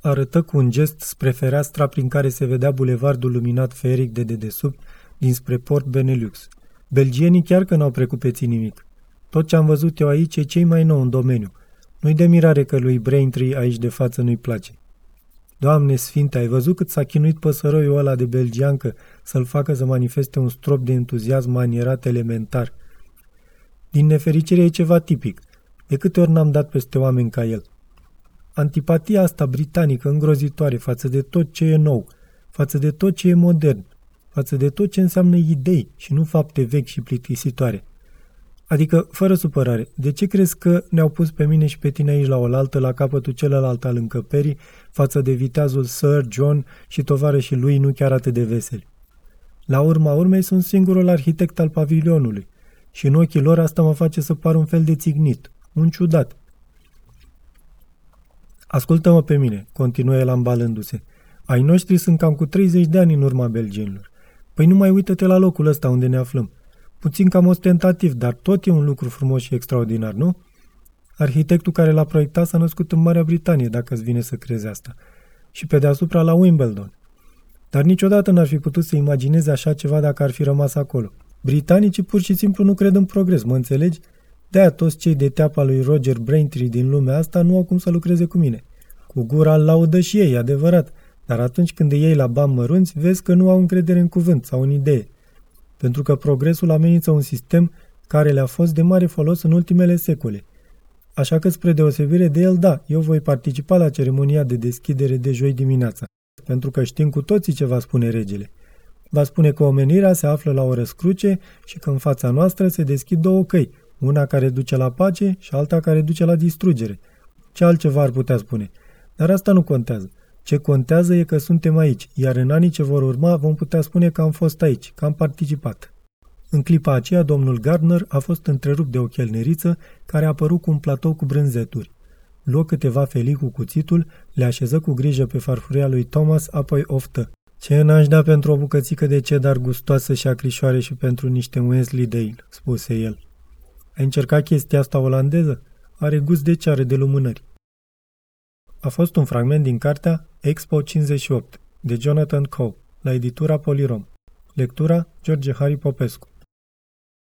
arătă cu un gest spre fereastra prin care se vedea bulevardul luminat feric de dedesubt dinspre port Benelux. Belgienii chiar că n-au precupețit nimic. Tot ce am văzut eu aici e cei mai nou în domeniu. Nu-i de mirare că lui Braintree aici de față nu-i place. Doamne Sfinte, ai văzut cât s-a chinuit păsăroiul ăla de belgiancă să-l facă să manifeste un strop de entuziasm manierat elementar. Din nefericire e ceva tipic. De câte ori n-am dat peste oameni ca el. Antipatia asta britanică îngrozitoare față de tot ce e nou, față de tot ce e modern, față de tot ce înseamnă idei și nu fapte vechi și plictisitoare. Adică, fără supărare, de ce crezi că ne-au pus pe mine și pe tine aici la oaltă, la capătul celălalt al încăperii, față de viteazul Sir John și tovarășii lui nu chiar atât de veseli? La urma urmei sunt singurul arhitect al pavilionului și în ochii lor asta mă face să par un fel de țignit, un ciudat. Ascultă-mă pe mine, continuă el ambalându-se. Ai noștri sunt cam cu 30 de ani în urma belgenilor. Păi nu mai uită-te la locul ăsta unde ne aflăm. Puțin cam ostentativ, dar tot e un lucru frumos și extraordinar, nu? Arhitectul care l-a proiectat s-a născut în Marea Britanie, dacă îți vine să crezi asta. Și pe deasupra la Wimbledon. Dar niciodată n-ar fi putut să imagineze așa ceva dacă ar fi rămas acolo. Britanicii pur și simplu nu cred în progres, mă înțelegi? De-aia toți cei de teapa lui Roger Braintree din lumea asta nu au cum să lucreze cu mine. Cu gura laudă și ei, adevărat, dar atunci când îi iei la bani mărunți, vezi că nu au încredere în cuvânt sau în idee pentru că progresul amenință un sistem care le-a fost de mare folos în ultimele secole. Așa că, spre deosebire de el, da, eu voi participa la ceremonia de deschidere de joi dimineața, pentru că știm cu toții ce va spune regele. Va spune că omenirea se află la o răscruce și că în fața noastră se deschid două căi, una care duce la pace și alta care duce la distrugere. Ce altceva ar putea spune? Dar asta nu contează. Ce contează e că suntem aici, iar în anii ce vor urma vom putea spune că am fost aici, că am participat. În clipa aceea, domnul Gardner a fost întrerupt de o chelneriță care a apărut cu un platou cu brânzeturi. Luă câteva felii cu cuțitul, le așeză cu grijă pe farfuria lui Thomas, apoi oftă. Ce n-aș da pentru o bucățică de cedar gustoasă și acrișoare și pentru niște Wensleydale, spuse el. Ai încercat chestia asta olandeză? Are gust de ceară de lumânări. A fost un fragment din cartea Expo 58 de Jonathan Coe, la editura Polirom. Lectura George Harry Popescu